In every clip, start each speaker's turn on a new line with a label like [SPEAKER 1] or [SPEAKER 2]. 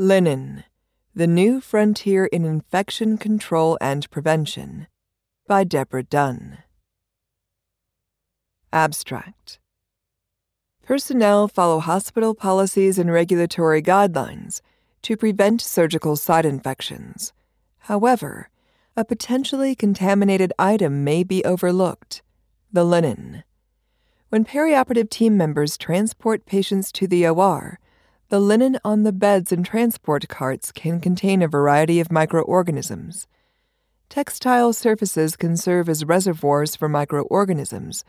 [SPEAKER 1] Linen The New Frontier in Infection Control and Prevention by Deborah Dunn. Abstract Personnel follow hospital policies and regulatory guidelines to prevent surgical site infections. However, a potentially contaminated item may be overlooked the linen. When perioperative team members transport patients to the OR, the linen on the beds and transport carts can contain a variety of microorganisms. Textile surfaces can serve as reservoirs for microorganisms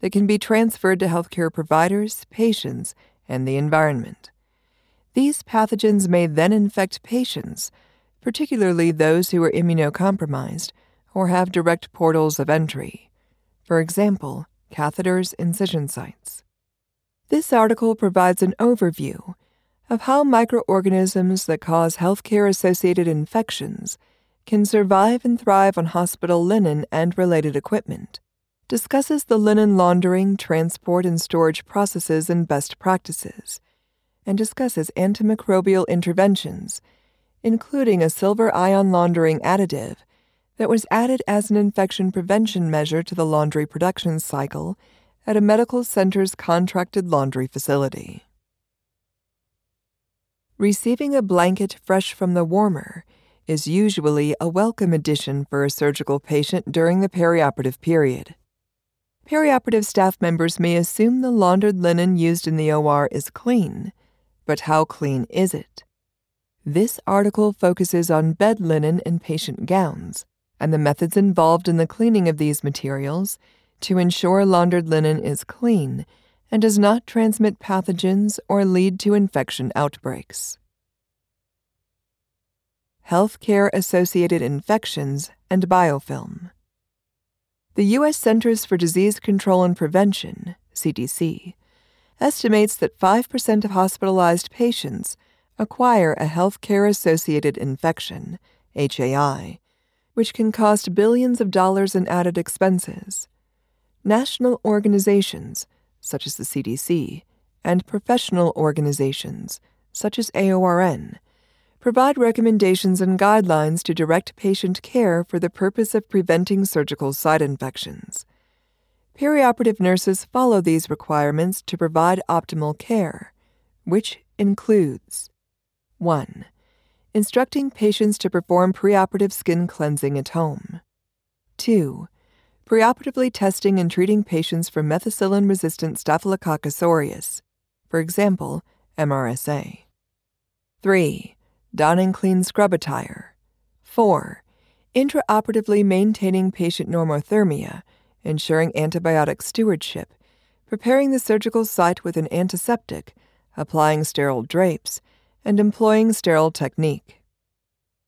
[SPEAKER 1] that can be transferred to healthcare providers, patients, and the environment. These pathogens may then infect patients, particularly those who are immunocompromised or have direct portals of entry. For example, catheters, incision sites. This article provides an overview of how microorganisms that cause healthcare associated infections can survive and thrive on hospital linen and related equipment, discusses the linen laundering, transport, and storage processes and best practices, and discusses antimicrobial interventions, including a silver ion laundering additive that was added as an infection prevention measure to the laundry production cycle at a medical center's contracted laundry facility. Receiving a blanket fresh from the warmer is usually a welcome addition for a surgical patient during the perioperative period. Perioperative staff members may assume the laundered linen used in the OR is clean, but how clean is it? This article focuses on bed linen and patient gowns and the methods involved in the cleaning of these materials to ensure laundered linen is clean and does not transmit pathogens or lead to infection outbreaks. Healthcare associated infections and biofilm. The U.S. Centers for Disease Control and Prevention, CDC, estimates that 5% of hospitalized patients acquire a healthcare associated infection, HAI, which can cost billions of dollars in added expenses. National organizations, such as the CDC, and professional organizations, such as AORN, provide recommendations and guidelines to direct patient care for the purpose of preventing surgical site infections. Perioperative nurses follow these requirements to provide optimal care, which includes 1. Instructing patients to perform preoperative skin cleansing at home. 2 preoperatively testing and treating patients for methicillin resistant Staphylococcus aureus, for example, MRSA. 3. Donning clean scrub attire. 4. Intraoperatively maintaining patient normothermia, ensuring antibiotic stewardship, preparing the surgical site with an antiseptic, applying sterile drapes, and employing sterile technique.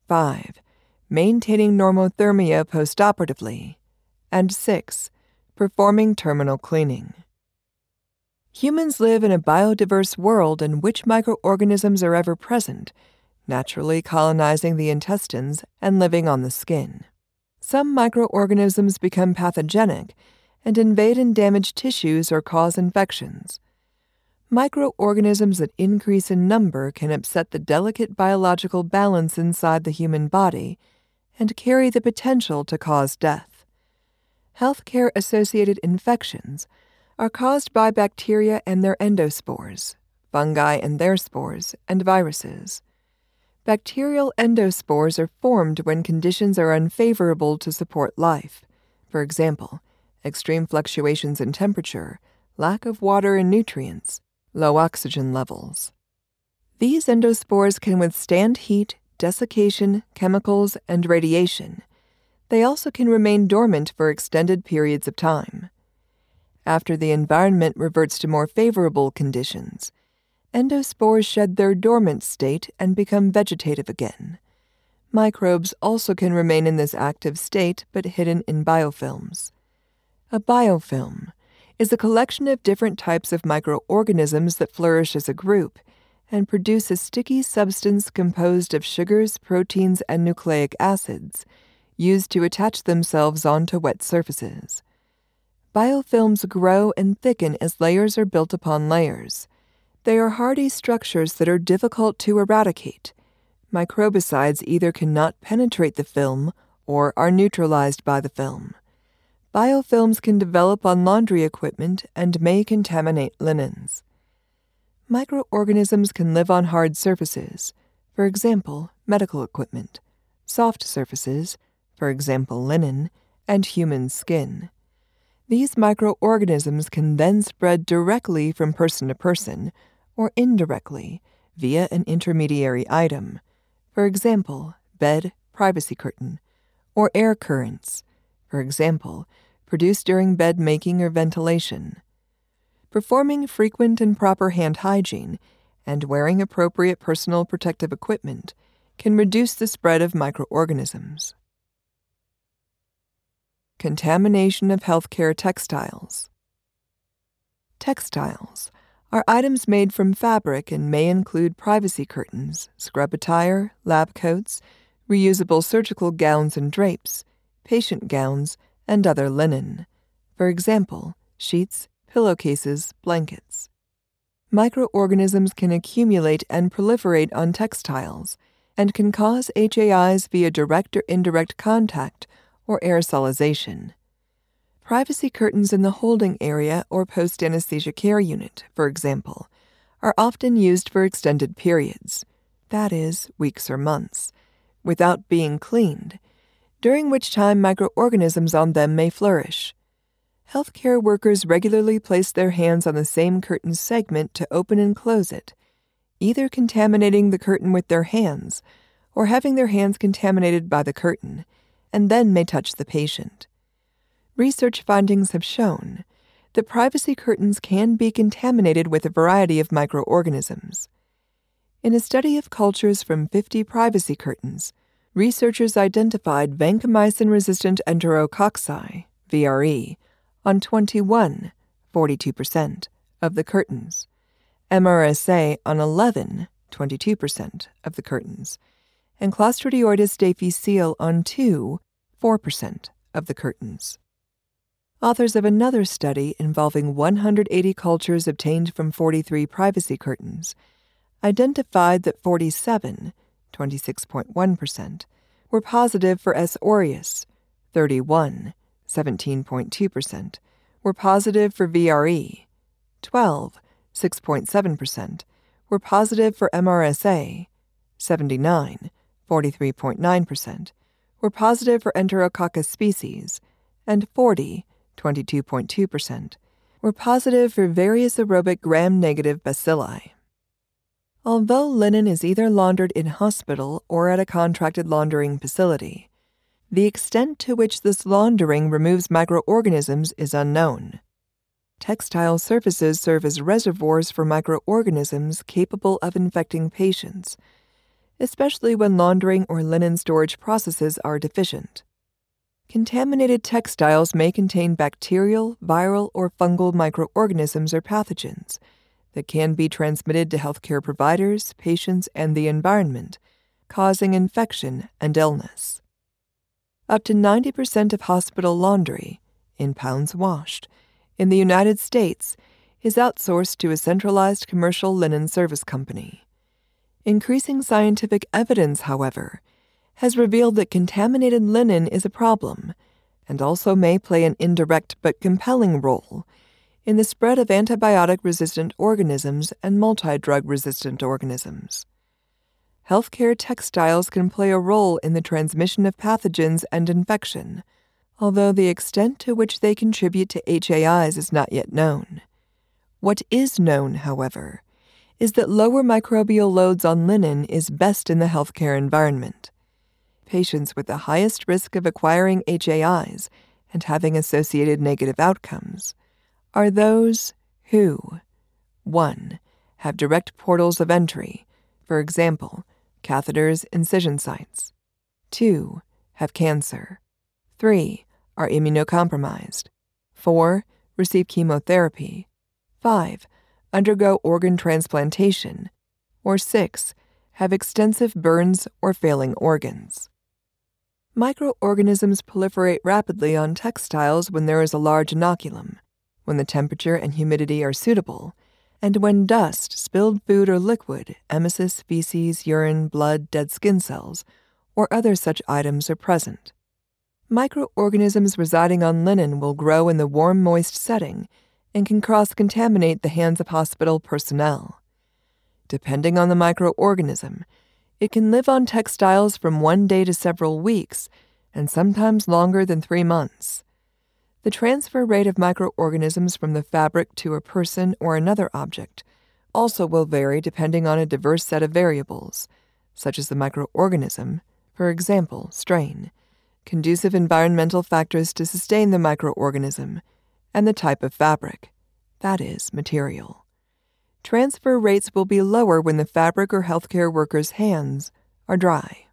[SPEAKER 1] 5. Maintaining normothermia postoperatively and 6. Performing terminal cleaning. Humans live in a biodiverse world in which microorganisms are ever present, naturally colonizing the intestines and living on the skin. Some microorganisms become pathogenic and invade and damage tissues or cause infections. Microorganisms that increase in number can upset the delicate biological balance inside the human body and carry the potential to cause death healthcare associated infections are caused by bacteria and their endospores, fungi and their spores, and viruses. Bacterial endospores are formed when conditions are unfavorable to support life. For example, extreme fluctuations in temperature, lack of water and nutrients, low oxygen levels. These endospores can withstand heat, desiccation, chemicals, and radiation they also can remain dormant for extended periods of time. After the environment reverts to more favorable conditions, endospores shed their dormant state and become vegetative again. Microbes also can remain in this active state but hidden in biofilms. A biofilm is a collection of different types of microorganisms that flourish as a group and produce a sticky substance composed of sugars, proteins, and nucleic acids used to attach themselves onto wet surfaces. Biofilms grow and thicken as layers are built upon layers. They are hardy structures that are difficult to eradicate, Microbicides either cannot penetrate the film or are neutralized by the film. Biofilms can develop on laundry equipment and may contaminate linens. Microorganisms can live on hard surfaces, for example, medical equipment, soft surfaces, for example, linen, and human skin. These microorganisms can then spread directly from person to person or indirectly via an intermediary item, for example, bed, privacy curtain, or air currents, for example, produced during bed making or ventilation. Performing frequent and proper hand hygiene and wearing appropriate personal protective equipment can reduce the spread of microorganisms. Contamination of healthcare textiles. Textiles are items made from fabric and may include privacy curtains, scrub attire, lab coats, reusable surgical gowns and drapes, patient gowns, and other linen. For example, sheets, pillowcases, blankets. Microorganisms can accumulate and proliferate on textiles and can cause HAIs via direct or indirect contact or aerosolization. Privacy curtains in the holding area or post anesthesia care unit, for example, are often used for extended periods, that is, weeks or months, without being cleaned, during which time microorganisms on them may flourish. Healthcare workers regularly place their hands on the same curtain segment to open and close it, either contaminating the curtain with their hands or having their hands contaminated by the curtain and then may touch the patient. Research findings have shown that privacy curtains can be contaminated with a variety of microorganisms. In a study of cultures from 50 privacy curtains, researchers identified vancomycin resistant enterococci, VRE, on 21, 42%, of the curtains, MRSA on 11, 22%, of the curtains, and Clostridioides difficile on 2, 4% of the curtains. Authors of another study involving 180 cultures obtained from 43 privacy curtains identified that 47, 26.1%, were positive for S. aureus, 31, 17.2%, were positive for VRE, 12, 6.7%, were positive for MRSA, 79, 43.9%, were positive for Enterococcus species, and 40, 22.2%, were positive for various aerobic gram negative bacilli. Although linen is either laundered in hospital or at a contracted laundering facility, the extent to which this laundering removes microorganisms is unknown. Textile surfaces serve as reservoirs for microorganisms capable of infecting patients especially when laundering or linen storage processes are deficient. Contaminated textiles may contain bacterial, viral, or fungal microorganisms or pathogens that can be transmitted to healthcare providers, patients, and the environment, causing infection and illness. Up to 90% of hospital laundry, in pounds washed, in the United States is outsourced to a centralized commercial linen service company. Increasing scientific evidence, however, has revealed that contaminated linen is a problem and also may play an indirect but compelling role in the spread of antibiotic resistant organisms and multi drug resistant organisms. Healthcare textiles can play a role in the transmission of pathogens and infection, although the extent to which they contribute to HAIs is not yet known. What is known, however, is that lower microbial loads on linen is best in the healthcare environment. Patients with the highest risk of acquiring HAIs and having associated negative outcomes are those who 1. Have direct portals of entry, for example, catheters, incision sites. 2. Have cancer. 3. Are immunocompromised. 4. Receive chemotherapy. 5 undergo organ transplantation, or 6. Have extensive burns or failing organs. Microorganisms proliferate rapidly on textiles when there is a large inoculum, when the temperature and humidity are suitable, and when dust, spilled food or liquid, emesis, feces, urine, blood, dead skin cells, or other such items are present. Microorganisms residing on linen will grow in the warm, moist setting and can cross contaminate the hands of hospital personnel. Depending on the microorganism, it can live on textiles from one day to several weeks and sometimes longer than three months. The transfer rate of microorganisms from the fabric to a person or another object also will vary depending on a diverse set of variables, such as the microorganism, for example, strain, conducive environmental factors to sustain the microorganism, and the type of fabric, that is, material. Transfer rates will be lower when the fabric or healthcare worker's hands are dry.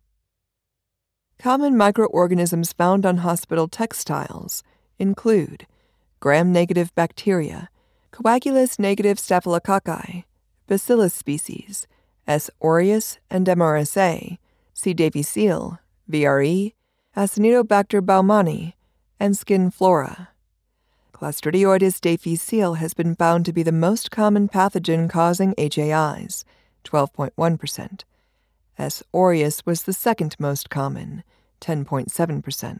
[SPEAKER 1] Common microorganisms found on hospital textiles include gram negative bacteria, coagulase negative staphylococci, bacillus species, S. aureus and MRSA, C. difficile, VRE, Acinetobacter baumannii, and skin flora. Clostridioides difficile has been found to be the most common pathogen causing HAIs, 12.1%. S. aureus was the second most common, 10.7%,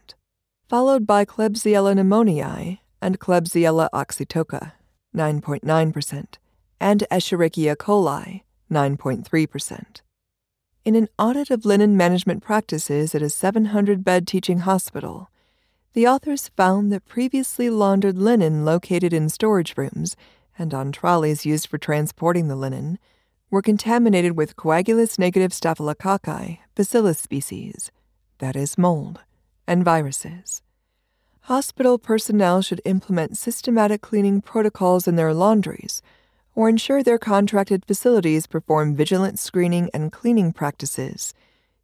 [SPEAKER 1] followed by Klebsiella pneumoniae and Klebsiella oxytoca, 9.9%, and Escherichia coli, 9.3%. In an audit of linen management practices at a 700 bed teaching hospital, the authors found that previously laundered linen located in storage rooms and on trolleys used for transporting the linen were contaminated with coagulase negative staphylococci, bacillus species, that is, mold, and viruses. Hospital personnel should implement systematic cleaning protocols in their laundries or ensure their contracted facilities perform vigilant screening and cleaning practices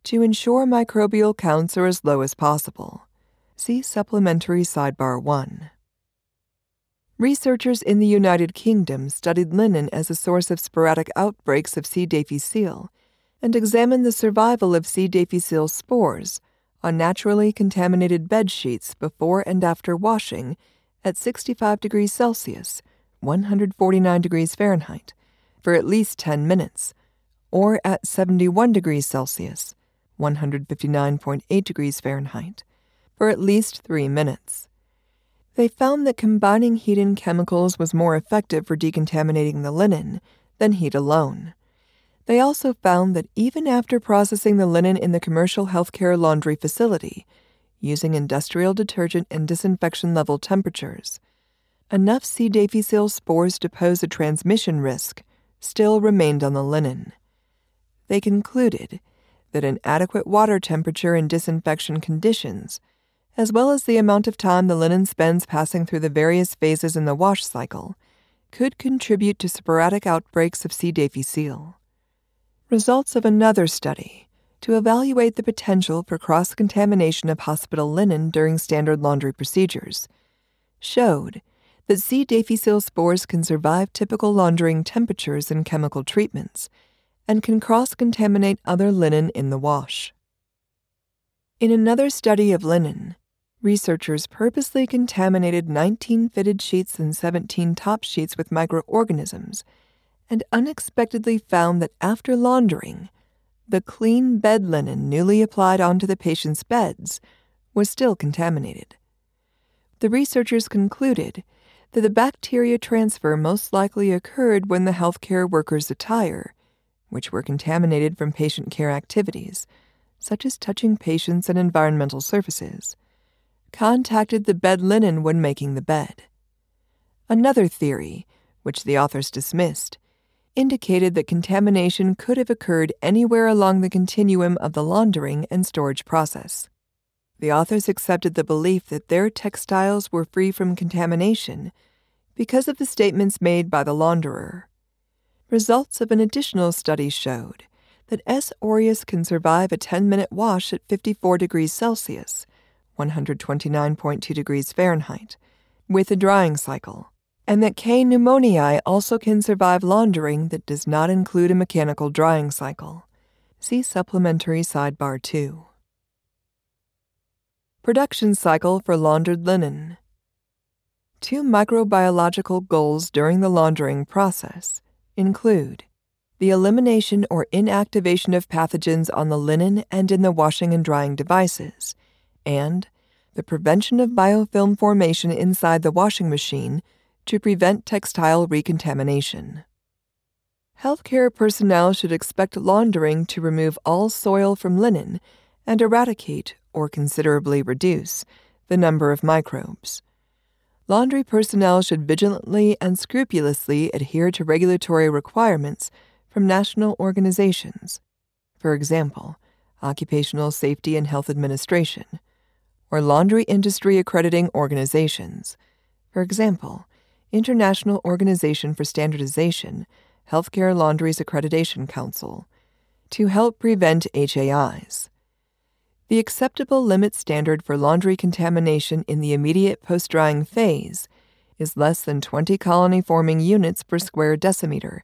[SPEAKER 1] to ensure microbial counts are as low as possible. See Supplementary Sidebar 1. Researchers in the United Kingdom studied linen as a source of sporadic outbreaks of C. difficile and examined the survival of C. difficile spores on naturally contaminated bed sheets before and after washing at 65 degrees Celsius 149 degrees Fahrenheit for at least 10 minutes, or at 71 degrees Celsius, 159.8 degrees Fahrenheit, for at least 3 minutes. They found that combining heat and chemicals was more effective for decontaminating the linen than heat alone. They also found that even after processing the linen in the commercial healthcare laundry facility, using industrial detergent and disinfection level temperatures, enough C. difficile spores to pose a transmission risk still remained on the linen. They concluded that an adequate water temperature and disinfection conditions, as well as the amount of time the linen spends passing through the various phases in the wash cycle, could contribute to sporadic outbreaks of C. difficile. Results of another study to evaluate the potential for cross contamination of hospital linen during standard laundry procedures showed that C. difficile spores can survive typical laundering temperatures and chemical treatments, and can cross contaminate other linen in the wash. In another study of linen, researchers purposely contaminated 19 fitted sheets and 17 top sheets with microorganisms and unexpectedly found that after laundering, the clean bed linen newly applied onto the patient's beds was still contaminated. The researchers concluded that the bacteria transfer most likely occurred when the healthcare worker's attire, which were contaminated from patient care activities, such as touching patients and environmental surfaces, contacted the bed linen when making the bed. Another theory, which the authors dismissed, indicated that contamination could have occurred anywhere along the continuum of the laundering and storage process. The authors accepted the belief that their textiles were free from contamination because of the statements made by the launderer. Results of an additional study showed that S. aureus can survive a 10 minute wash at 54 degrees Celsius, 129.2 degrees Fahrenheit, with a drying cycle, and that K. pneumoniae also can survive laundering that does not include a mechanical drying cycle. See Supplementary Sidebar 2. Production cycle for laundered linen. Two microbiological goals during the laundering process include the elimination or inactivation of pathogens on the linen and in the washing and drying devices, and the prevention of biofilm formation inside the washing machine to prevent textile recontamination. Healthcare personnel should expect laundering to remove all soil from linen and eradicate or considerably reduce the number of microbes. Laundry personnel should vigilantly and scrupulously adhere to regulatory requirements from national organizations, for example, Occupational Safety and Health Administration, or laundry industry accrediting organizations, for example, International Organization for Standardization, Healthcare Laundries Accreditation Council, to help prevent HAIs. The acceptable limit standard for laundry contamination in the immediate post drying phase is less than 20 colony forming units per square decimeter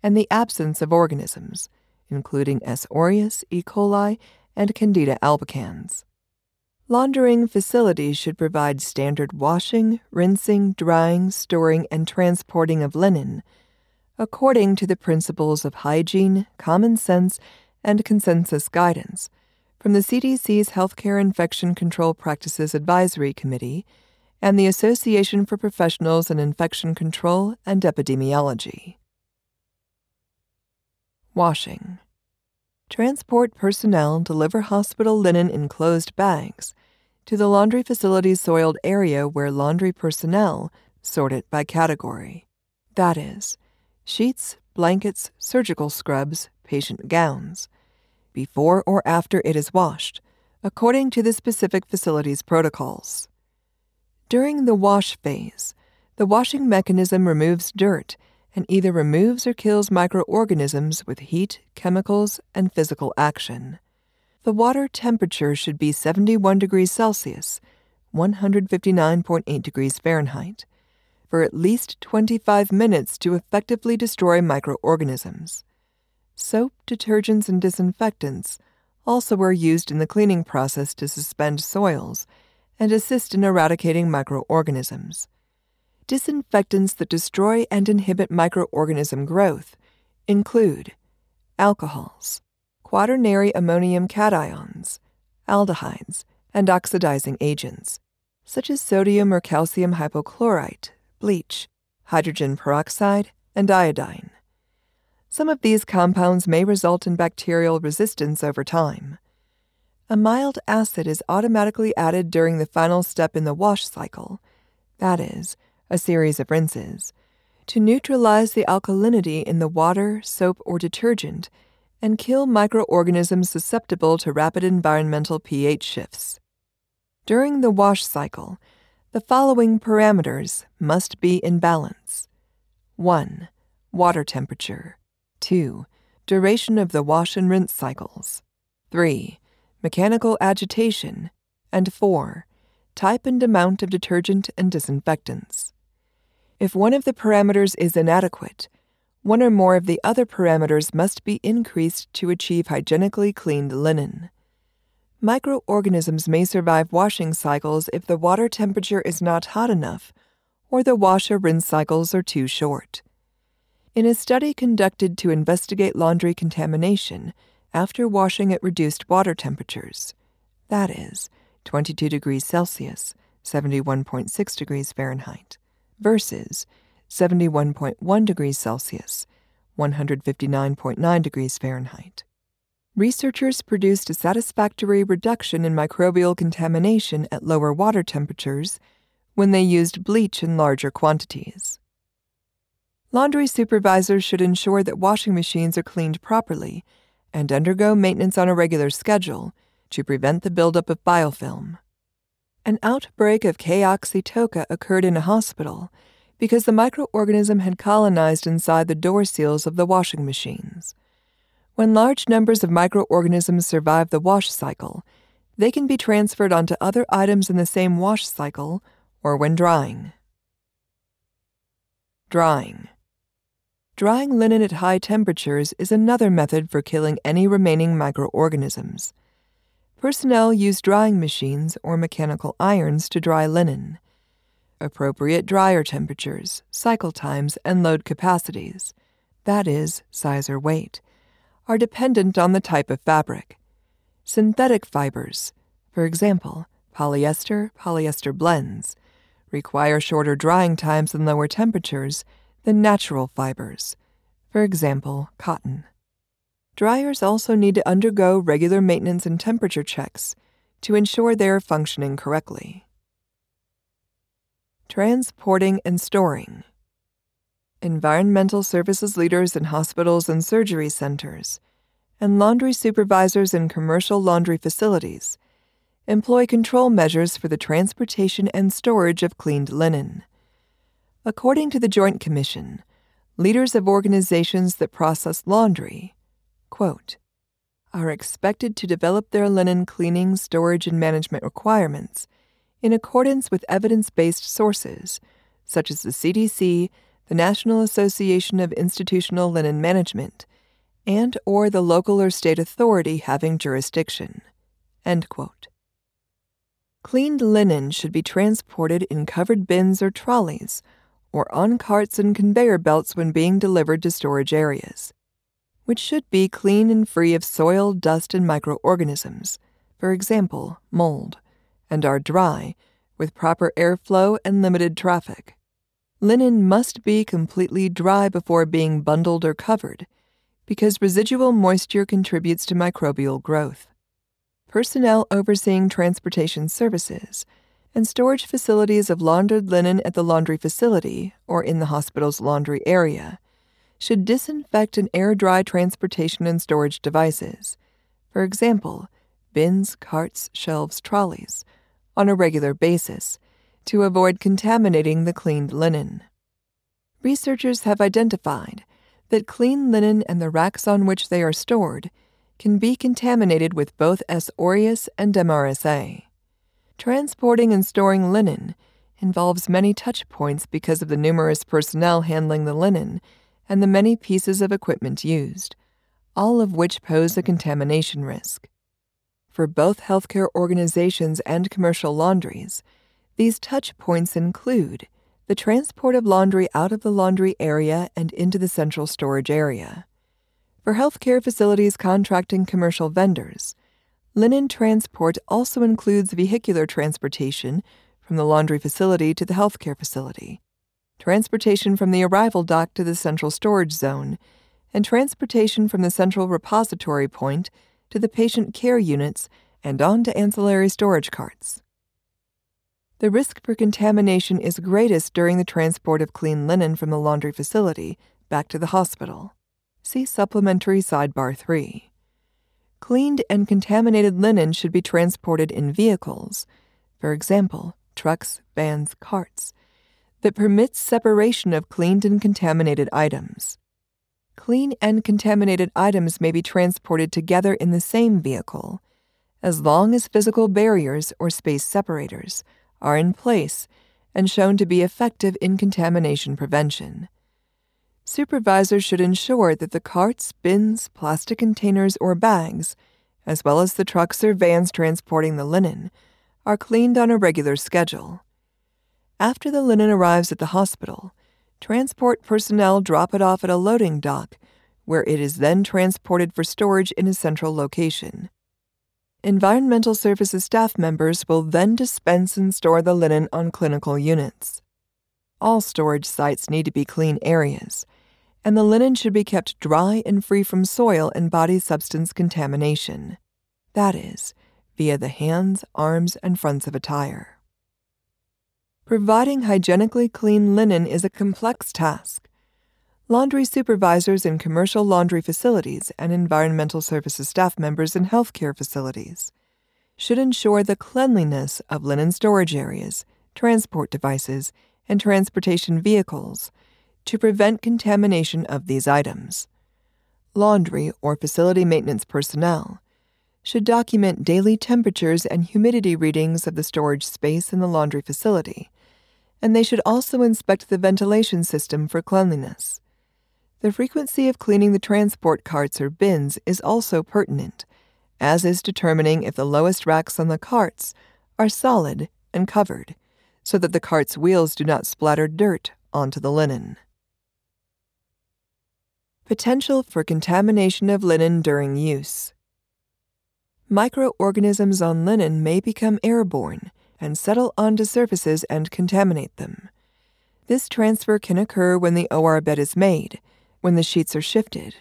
[SPEAKER 1] and the absence of organisms, including S. aureus, E. coli, and Candida albicans. Laundering facilities should provide standard washing, rinsing, drying, storing, and transporting of linen according to the principles of hygiene, common sense, and consensus guidance from the CDC's Healthcare Infection Control Practices Advisory Committee and the Association for Professionals in Infection Control and Epidemiology. Washing. Transport personnel deliver hospital linen in closed bags to the laundry facility's soiled area where laundry personnel sort it by category. That is, sheets, blankets, surgical scrubs, patient gowns, before or after it is washed, according to the specific facility's protocols. During the wash phase, the washing mechanism removes dirt and either removes or kills microorganisms with heat, chemicals, and physical action. The water temperature should be 71 degrees Celsius, 159.8 degrees Fahrenheit, for at least 25 minutes to effectively destroy microorganisms. Soap, detergents, and disinfectants also are used in the cleaning process to suspend soils and assist in eradicating microorganisms. Disinfectants that destroy and inhibit microorganism growth include alcohols, quaternary ammonium cations, aldehydes, and oxidizing agents, such as sodium or calcium hypochlorite, bleach, hydrogen peroxide, and iodine. Some of these compounds may result in bacterial resistance over time. A mild acid is automatically added during the final step in the wash cycle, that is, a series of rinses, to neutralize the alkalinity in the water, soap, or detergent and kill microorganisms susceptible to rapid environmental pH shifts. During the wash cycle, the following parameters must be in balance 1. Water temperature, 2. Duration of the wash and rinse cycles, 3. Mechanical agitation, and 4. Type and amount of detergent and disinfectants. If one of the parameters is inadequate, one or more of the other parameters must be increased to achieve hygienically cleaned linen. Microorganisms may survive washing cycles if the water temperature is not hot enough or the wash or rinse cycles are too short. In a study conducted to investigate laundry contamination after washing at reduced water temperatures, that is, 22 degrees Celsius, 71.6 degrees Fahrenheit, versus 71.1 degrees Celsius, 159.9 degrees Fahrenheit researchers produced a satisfactory reduction in microbial contamination at lower water temperatures when they used bleach in larger quantities. Laundry supervisors should ensure that washing machines are cleaned properly and undergo maintenance on a regular schedule to prevent the buildup of biofilm. An outbreak of K. oxytoca occurred in a hospital because the microorganism had colonized inside the door seals of the washing machines. When large numbers of microorganisms survive the wash cycle, they can be transferred onto other items in the same wash cycle or when drying. Drying. Drying linen at high temperatures is another method for killing any remaining microorganisms. Personnel use drying machines or mechanical irons to dry linen. Appropriate dryer temperatures, cycle times, and load capacities that is, size or weight, are dependent on the type of fabric. Synthetic fibers, for example, polyester, polyester blends, require shorter drying times and lower temperatures than natural fibers, for example, cotton. Dryers also need to undergo regular maintenance and temperature checks to ensure they are functioning correctly. Transporting and storing. Environmental services leaders in hospitals and surgery centers, and laundry supervisors in commercial laundry facilities employ control measures for the transportation and storage of cleaned linen. According to the Joint Commission, leaders of organizations that process laundry, quote, are expected to develop their linen cleaning, storage, and management requirements in accordance with evidence based sources, such as the CDC, the National Association of Institutional Linen Management, and or the local or state authority having jurisdiction. Cleaned linen should be transported in covered bins or trolleys, or on carts and conveyor belts when being delivered to storage areas, which should be clean and free of soil, dust, and microorganisms, for example, mold, and are dry, with proper airflow and limited traffic. Linen must be completely dry before being bundled or covered, because residual moisture contributes to microbial growth personnel overseeing transportation services, and storage facilities of laundered linen at the laundry facility or in the hospital's laundry area should disinfect and air dry transportation and storage devices, for example, bins, carts, shelves, trolleys, on a regular basis to avoid contaminating the cleaned linen. Researchers have identified that clean linen and the racks on which they are stored can be contaminated with both S. aureus and MRSA. Transporting and storing linen involves many touch points because of the numerous personnel handling the linen and the many pieces of equipment used, all of which pose a contamination risk. For both healthcare organizations and commercial laundries, these touch points include the transport of laundry out of the laundry area and into the central storage area. For healthcare facilities contracting commercial vendors, linen transport also includes vehicular transportation from the laundry facility to the healthcare facility, transportation from the arrival dock to the central storage zone, and transportation from the central repository point to the patient care units and on to ancillary storage carts. The risk for contamination is greatest during the transport of clean linen from the laundry facility back to the hospital. See Supplementary Sidebar 3. Cleaned and contaminated linen should be transported in vehicles, for example, trucks, vans, carts, that permits separation of cleaned and contaminated items. Clean and contaminated items may be transported together in the same vehicle, as long as physical barriers or space separators are in place and shown to be effective in contamination prevention supervisors should ensure that the carts, bins, plastic containers, or bags, as well as the trucks or vans transporting the linen, are cleaned on a regular schedule. After the linen arrives at the hospital, transport personnel drop it off at a loading dock, where it is then transported for storage in a central location. Environmental Services staff members will then dispense and store the linen on clinical units. All storage sites need to be clean areas, and the linen should be kept dry and free from soil and body substance contamination. That is, via the hands, arms, and fronts of attire. Providing hygienically clean linen is a complex task. Laundry supervisors in commercial laundry facilities and environmental services staff members in healthcare facilities should ensure the cleanliness of linen storage areas, transport devices, and transportation vehicles to prevent contamination of these items. Laundry or facility maintenance personnel should document daily temperatures and humidity readings of the storage space in the laundry facility, and they should also inspect the ventilation system for cleanliness. The frequency of cleaning the transport carts or bins is also pertinent, as is determining if the lowest racks on the carts are solid and covered, so that the cart's wheels do not splatter dirt onto the linen. Potential for contamination of linen during use. Microorganisms on linen may become airborne and settle onto surfaces and contaminate them. This transfer can occur when the OR bed is made, when the sheets are shifted,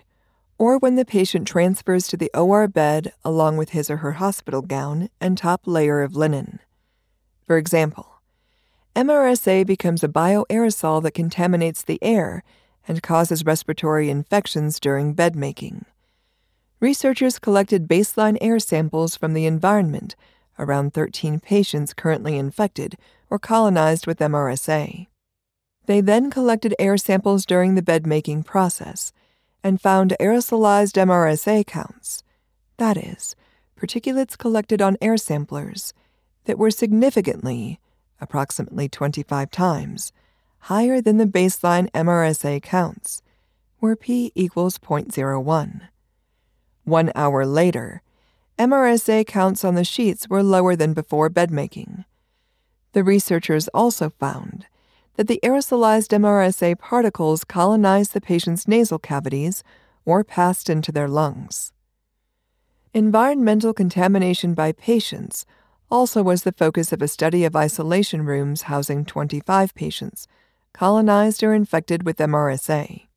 [SPEAKER 1] or when the patient transfers to the OR bed along with his or her hospital gown and top layer of linen. For example, MRSA becomes a bioaerosol that contaminates the air and causes respiratory infections during bed making. Researchers collected baseline air samples from the environment around 13 patients currently infected or colonized with MRSA. They then collected air samples during the bed making process and found aerosolized MRSA counts, that is, particulates collected on air samplers, that were significantly, approximately 25 times, higher than the baseline MRSA counts, where p equals 0.01. One hour later, MRSA counts on the sheets were lower than before bedmaking. The researchers also found that the aerosolized MRSA particles colonized the patient's nasal cavities or passed into their lungs. Environmental contamination by patients also was the focus of a study of isolation rooms housing 25 patients, colonized or infected with MRSA.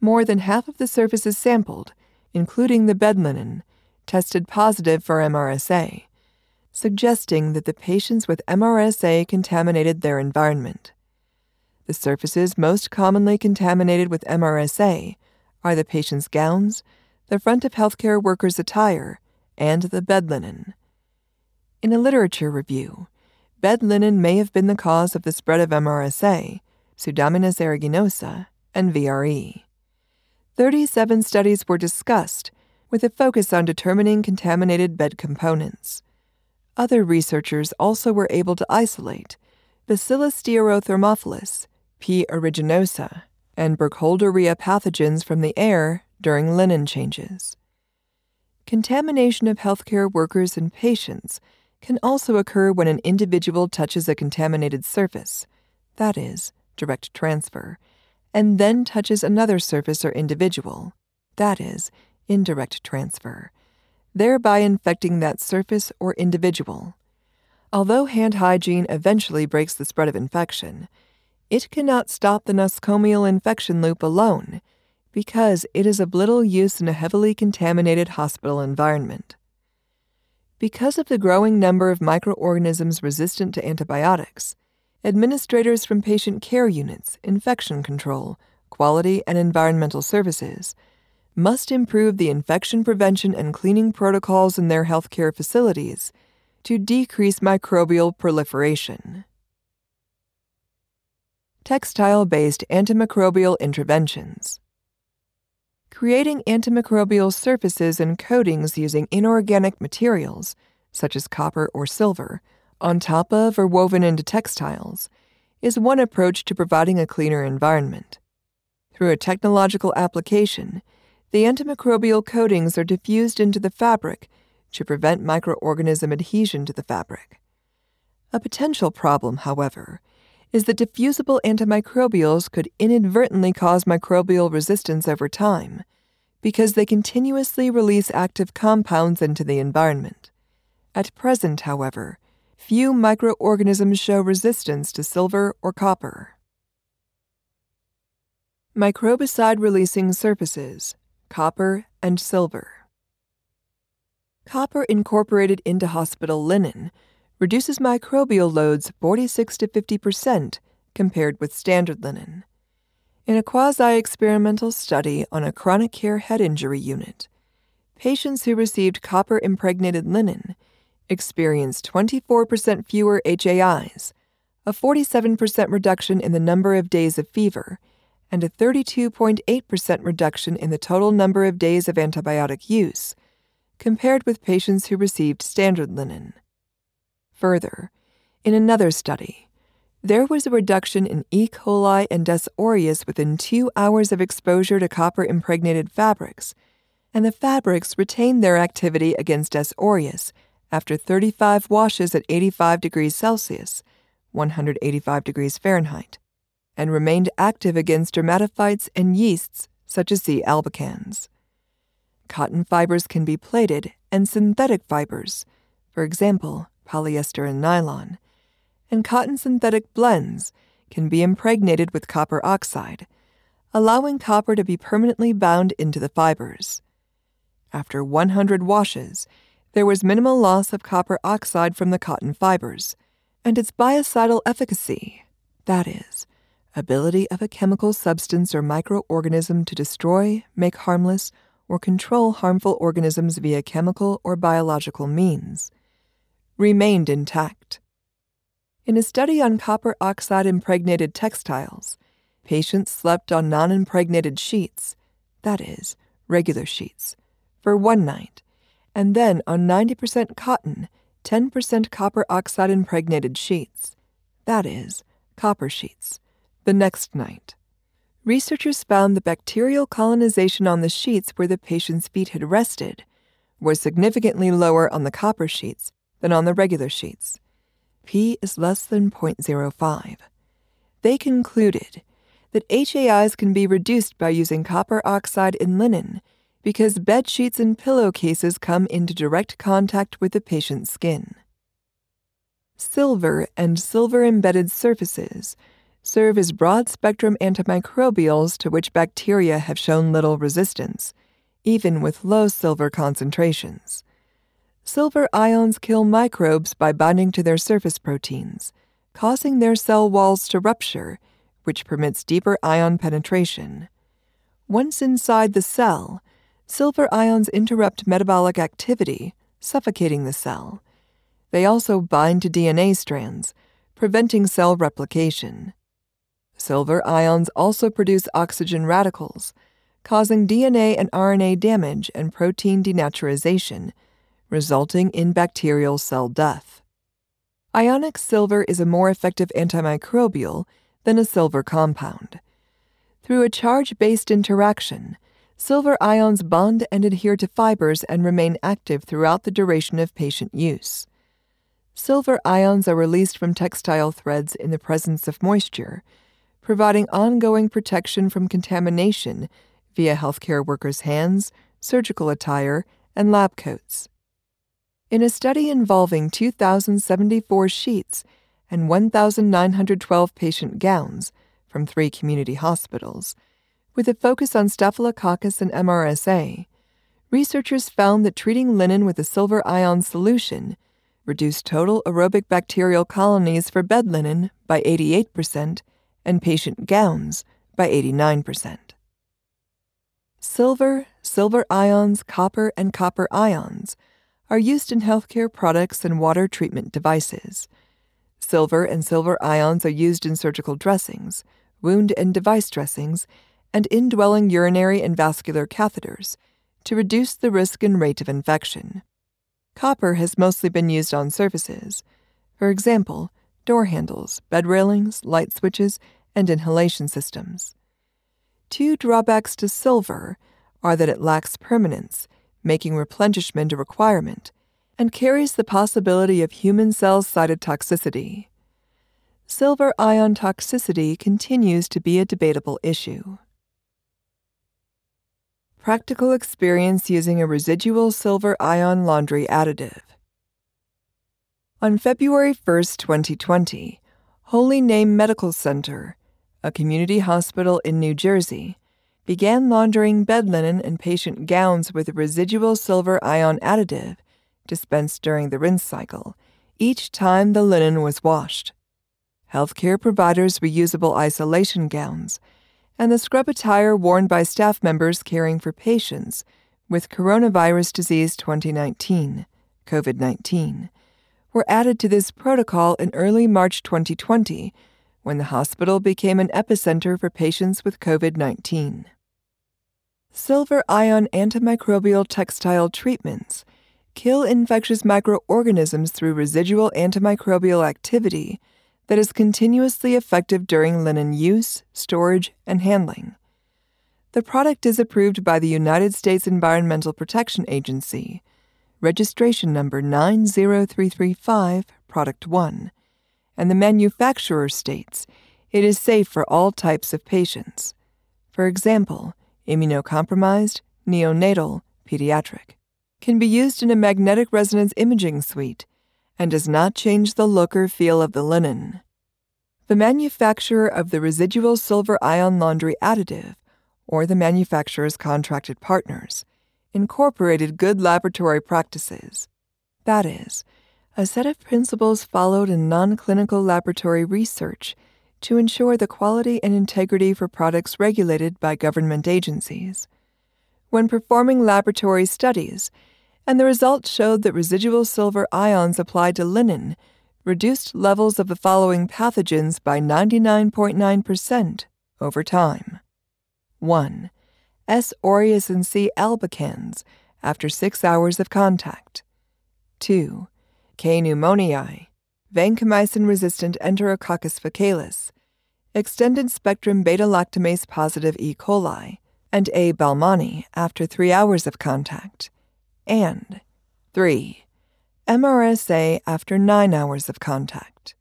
[SPEAKER 1] More than half of the surfaces sampled, including the bed linen, tested positive for MRSA, suggesting that the patients with MRSA contaminated their environment. The surfaces most commonly contaminated with MRSA are the patient's gowns, the front of healthcare workers' attire, and the bed linen. In a literature review, bed linen may have been the cause of the spread of MRSA, Pseudomonas aeruginosa, and VRE. 37 studies were discussed, with a focus on determining contaminated bed components. Other researchers also were able to isolate Bacillus stearothermophilus, P. aeruginosa, and Burkholderia pathogens from the air during linen changes. Contamination of healthcare workers and patients can also occur when an individual touches a contaminated surface, that is, direct transfer, and then touches another surface or individual, that is, indirect transfer, thereby infecting that surface or individual. Although hand hygiene eventually breaks the spread of infection, it cannot stop the nosocomial infection loop alone because it is of little use in a heavily contaminated hospital environment. Because of the growing number of microorganisms resistant to antibiotics, administrators from patient care units, infection control, quality, and environmental services must improve the infection prevention and cleaning protocols in their healthcare facilities to decrease microbial proliferation textile based antimicrobial interventions. Creating antimicrobial surfaces and coatings using inorganic materials, such as copper or silver, on top of or woven into textiles, is one approach to providing a cleaner environment. Through a technological application, the antimicrobial coatings are diffused into the fabric to prevent microorganism adhesion to the fabric. A potential problem, however, is that diffusible antimicrobials could inadvertently cause microbial resistance over time because they continuously release active compounds into the environment. At present, however, few microorganisms show resistance to silver or copper. Microbicide releasing surfaces, copper and silver. Copper incorporated into hospital linen reduces microbial loads 46 to 50 percent compared with standard linen. In a quasi experimental study on a chronic care head injury unit, patients who received copper impregnated linen experienced 24% fewer HAIs, a 47% reduction in the number of days of fever, and a 32.8% reduction in the total number of days of antibiotic use, compared with patients who received standard linen. Further, in another study, there was a reduction in E. coli and S. aureus within two hours of exposure to copper impregnated fabrics, and the fabrics retained their activity against S. aureus after 35 washes at 85 degrees Celsius, 185 degrees Fahrenheit, and remained active against dermatophytes and yeasts such as C. albicans. Cotton fibers can be plated and synthetic fibers, for example, polyester and nylon, and cotton synthetic blends can be impregnated with copper oxide, allowing copper to be permanently bound into the fibers. After 100 washes, there was minimal loss of copper oxide from the cotton fibers, and its biocidal efficacy, that is, ability of a chemical substance or microorganism to destroy, make harmless, or control harmful organisms via chemical or biological means, remained intact. In a study on copper oxide impregnated textiles, patients slept on non impregnated sheets, that is, regular sheets, for one night, and then on 90% cotton, 10% copper oxide impregnated sheets, that is, copper sheets, the next night. Researchers found the bacterial colonization on the sheets where the patient's feet had rested was significantly lower on the copper sheets than on the regular sheets p is less than 0.05. They concluded that HAIs can be reduced by using copper oxide in linen because bed sheets and pillowcases come into direct contact with the patient's skin. Silver and silver embedded surfaces serve as broad spectrum antimicrobials to which bacteria have shown little resistance, even with low silver concentrations. Silver ions kill microbes by binding to their surface proteins, causing their cell walls to rupture, which permits deeper ion penetration. Once inside the cell, silver ions interrupt metabolic activity, suffocating the cell. They also bind to DNA strands, preventing cell replication. Silver ions also produce oxygen radicals, causing DNA and RNA damage and protein denaturization resulting in bacterial cell death. Ionic silver is a more effective antimicrobial than a silver compound. Through a charge based interaction, silver ions bond and adhere to fibers and remain active throughout the duration of patient use. Silver ions are released from textile threads in the presence of moisture, providing ongoing protection from contamination via healthcare workers' hands, surgical attire, and lab coats. In a study involving 2,074 sheets and 1,912 patient gowns from three community hospitals, with a focus on Staphylococcus and MRSA, researchers found that treating linen with a silver ion solution reduced total aerobic bacterial colonies for bed linen by 88% and patient gowns by 89%. Silver, silver ions, copper, and copper ions are used in healthcare products and water treatment devices. Silver and silver ions are used in surgical dressings, wound and device dressings, and indwelling urinary and vascular catheters to reduce the risk and rate of infection. Copper has mostly been used on surfaces, for example, door handles, bed railings, light switches, and inhalation systems. Two drawbacks to silver are that it lacks permanence making replenishment a requirement, and carries the possibility of human cell cytotoxicity. Silver ion toxicity continues to be a debatable issue. Practical experience using a residual silver ion laundry additive. On February 1, 2020, Holy Name Medical Center, a community hospital in New Jersey, began laundering bed linen and patient gowns with a residual silver ion additive dispensed during the rinse cycle, each time the linen was washed. Healthcare providers' reusable isolation gowns, and the scrub attire worn by staff members caring for patients with coronavirus disease 2019, COVID 19, were added to this protocol in early March 2020 when the hospital became an epicenter for patients with COVID 19. Silver ion antimicrobial textile treatments kill infectious microorganisms through residual antimicrobial activity that is continuously effective during linen use, storage, and handling. The product is approved by the United States Environmental Protection Agency, registration number 90335, Product 1, and the manufacturer states it is safe for all types of patients. For example, immunocompromised, neonatal, pediatric, can be used in a magnetic resonance imaging suite, and does not change the look or feel of the linen. The manufacturer of the residual silver ion laundry additive, or the manufacturer's contracted partners, incorporated good laboratory practices. That is, a set of principles followed in non clinical laboratory research to ensure the quality and integrity for products regulated by government agencies. When performing laboratory studies, and the results showed that residual silver ions applied to linen reduced levels of the following pathogens by 99.9% over time. 1. S. aureus and C. albicans after 6 hours of contact. 2. K. pneumoniae, vancomycin resistant Enterococcus faecalis, extended spectrum beta lactamase positive E. coli, and A. baumannii after 3 hours of contact. And 3. MRSA after 9 hours of contact.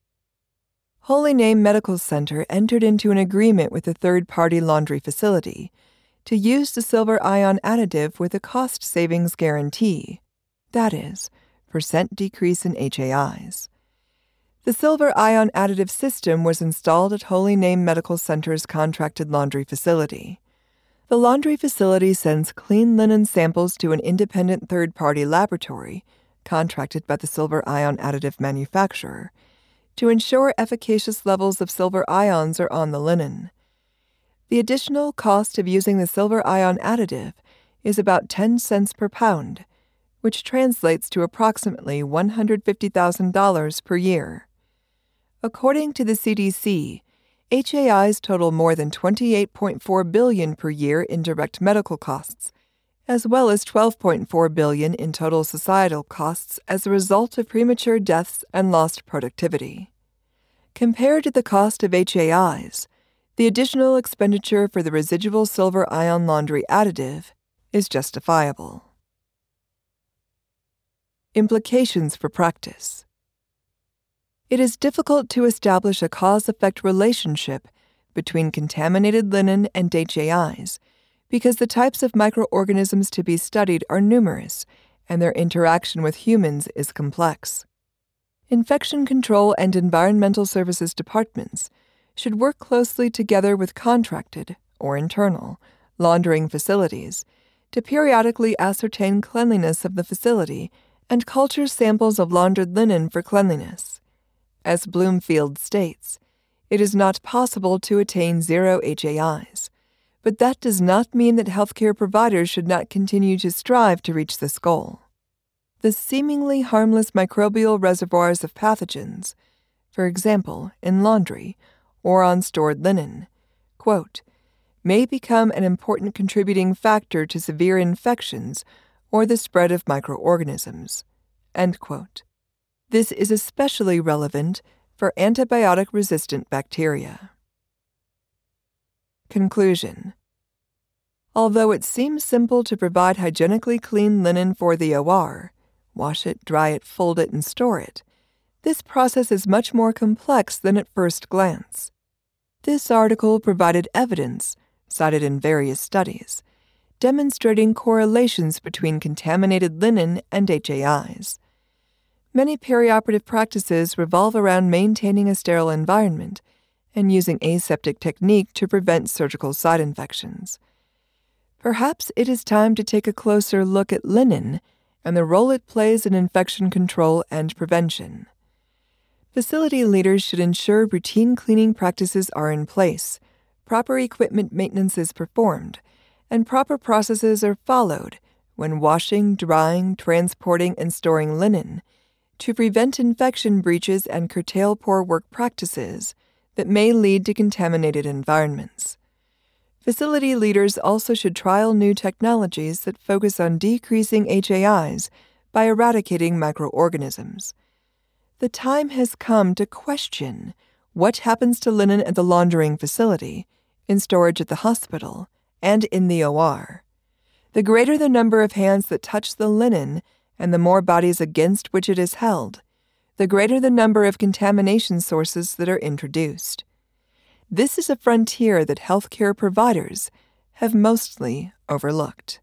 [SPEAKER 1] Holy Name Medical Center entered into an agreement with a third party laundry facility to use the silver ion additive with a cost savings guarantee. That is, percent decrease in HAIs. The silver ion additive system was installed at Holy Name Medical Center's contracted laundry facility. The laundry facility sends clean linen samples to an independent third party laboratory, contracted by the silver ion additive manufacturer, to ensure efficacious levels of silver ions are on the linen. The additional cost of using the silver ion additive is about 10 cents per pound which translates to approximately $150,000 per year. According to the CDC, HAIs total more than 28.4 billion per year in direct medical costs, as well as 12.4 billion in total societal costs as a result of premature deaths and lost productivity. Compared to the cost of HAIs, the additional expenditure for the residual silver ion laundry additive is justifiable. Implications for practice. It is difficult to establish a cause effect relationship between contaminated linen and HAIs because the types of microorganisms to be studied are numerous and their interaction with humans is complex. Infection control and environmental services departments should work closely together with contracted, or internal, laundering facilities to periodically ascertain cleanliness of the facility and culture samples of laundered linen for cleanliness. As Bloomfield states, it is not possible to attain zero HAIs, but that does not mean that healthcare providers should not continue to strive to reach this goal. The seemingly harmless microbial reservoirs of pathogens, for example, in laundry or on stored linen, quote, may become an important contributing factor to severe infections or the spread of microorganisms. This is especially relevant for antibiotic resistant bacteria. Conclusion Although it seems simple to provide hygienically clean linen for the OR, wash it, dry it, fold it, and store it, this process is much more complex than at first glance. This article provided evidence, cited in various studies, demonstrating correlations between contaminated linen and HAIs. Many perioperative practices revolve around maintaining a sterile environment and using aseptic technique to prevent surgical site infections. Perhaps it is time to take a closer look at linen and the role it plays in infection control and prevention. Facility leaders should ensure routine cleaning practices are in place, proper equipment maintenance is performed, and proper processes are followed when washing, drying, transporting, and storing linen to prevent infection breaches and curtail poor work practices that may lead to contaminated environments. Facility leaders also should trial new technologies that focus on decreasing HAIs by eradicating microorganisms. The time has come to question what happens to linen at the laundering facility, in storage at the hospital, and in the OR. The greater the number of hands that touch the linen and the more bodies against which it is held, the greater the number of contamination sources that are introduced. This is a frontier that healthcare providers, have mostly overlooked.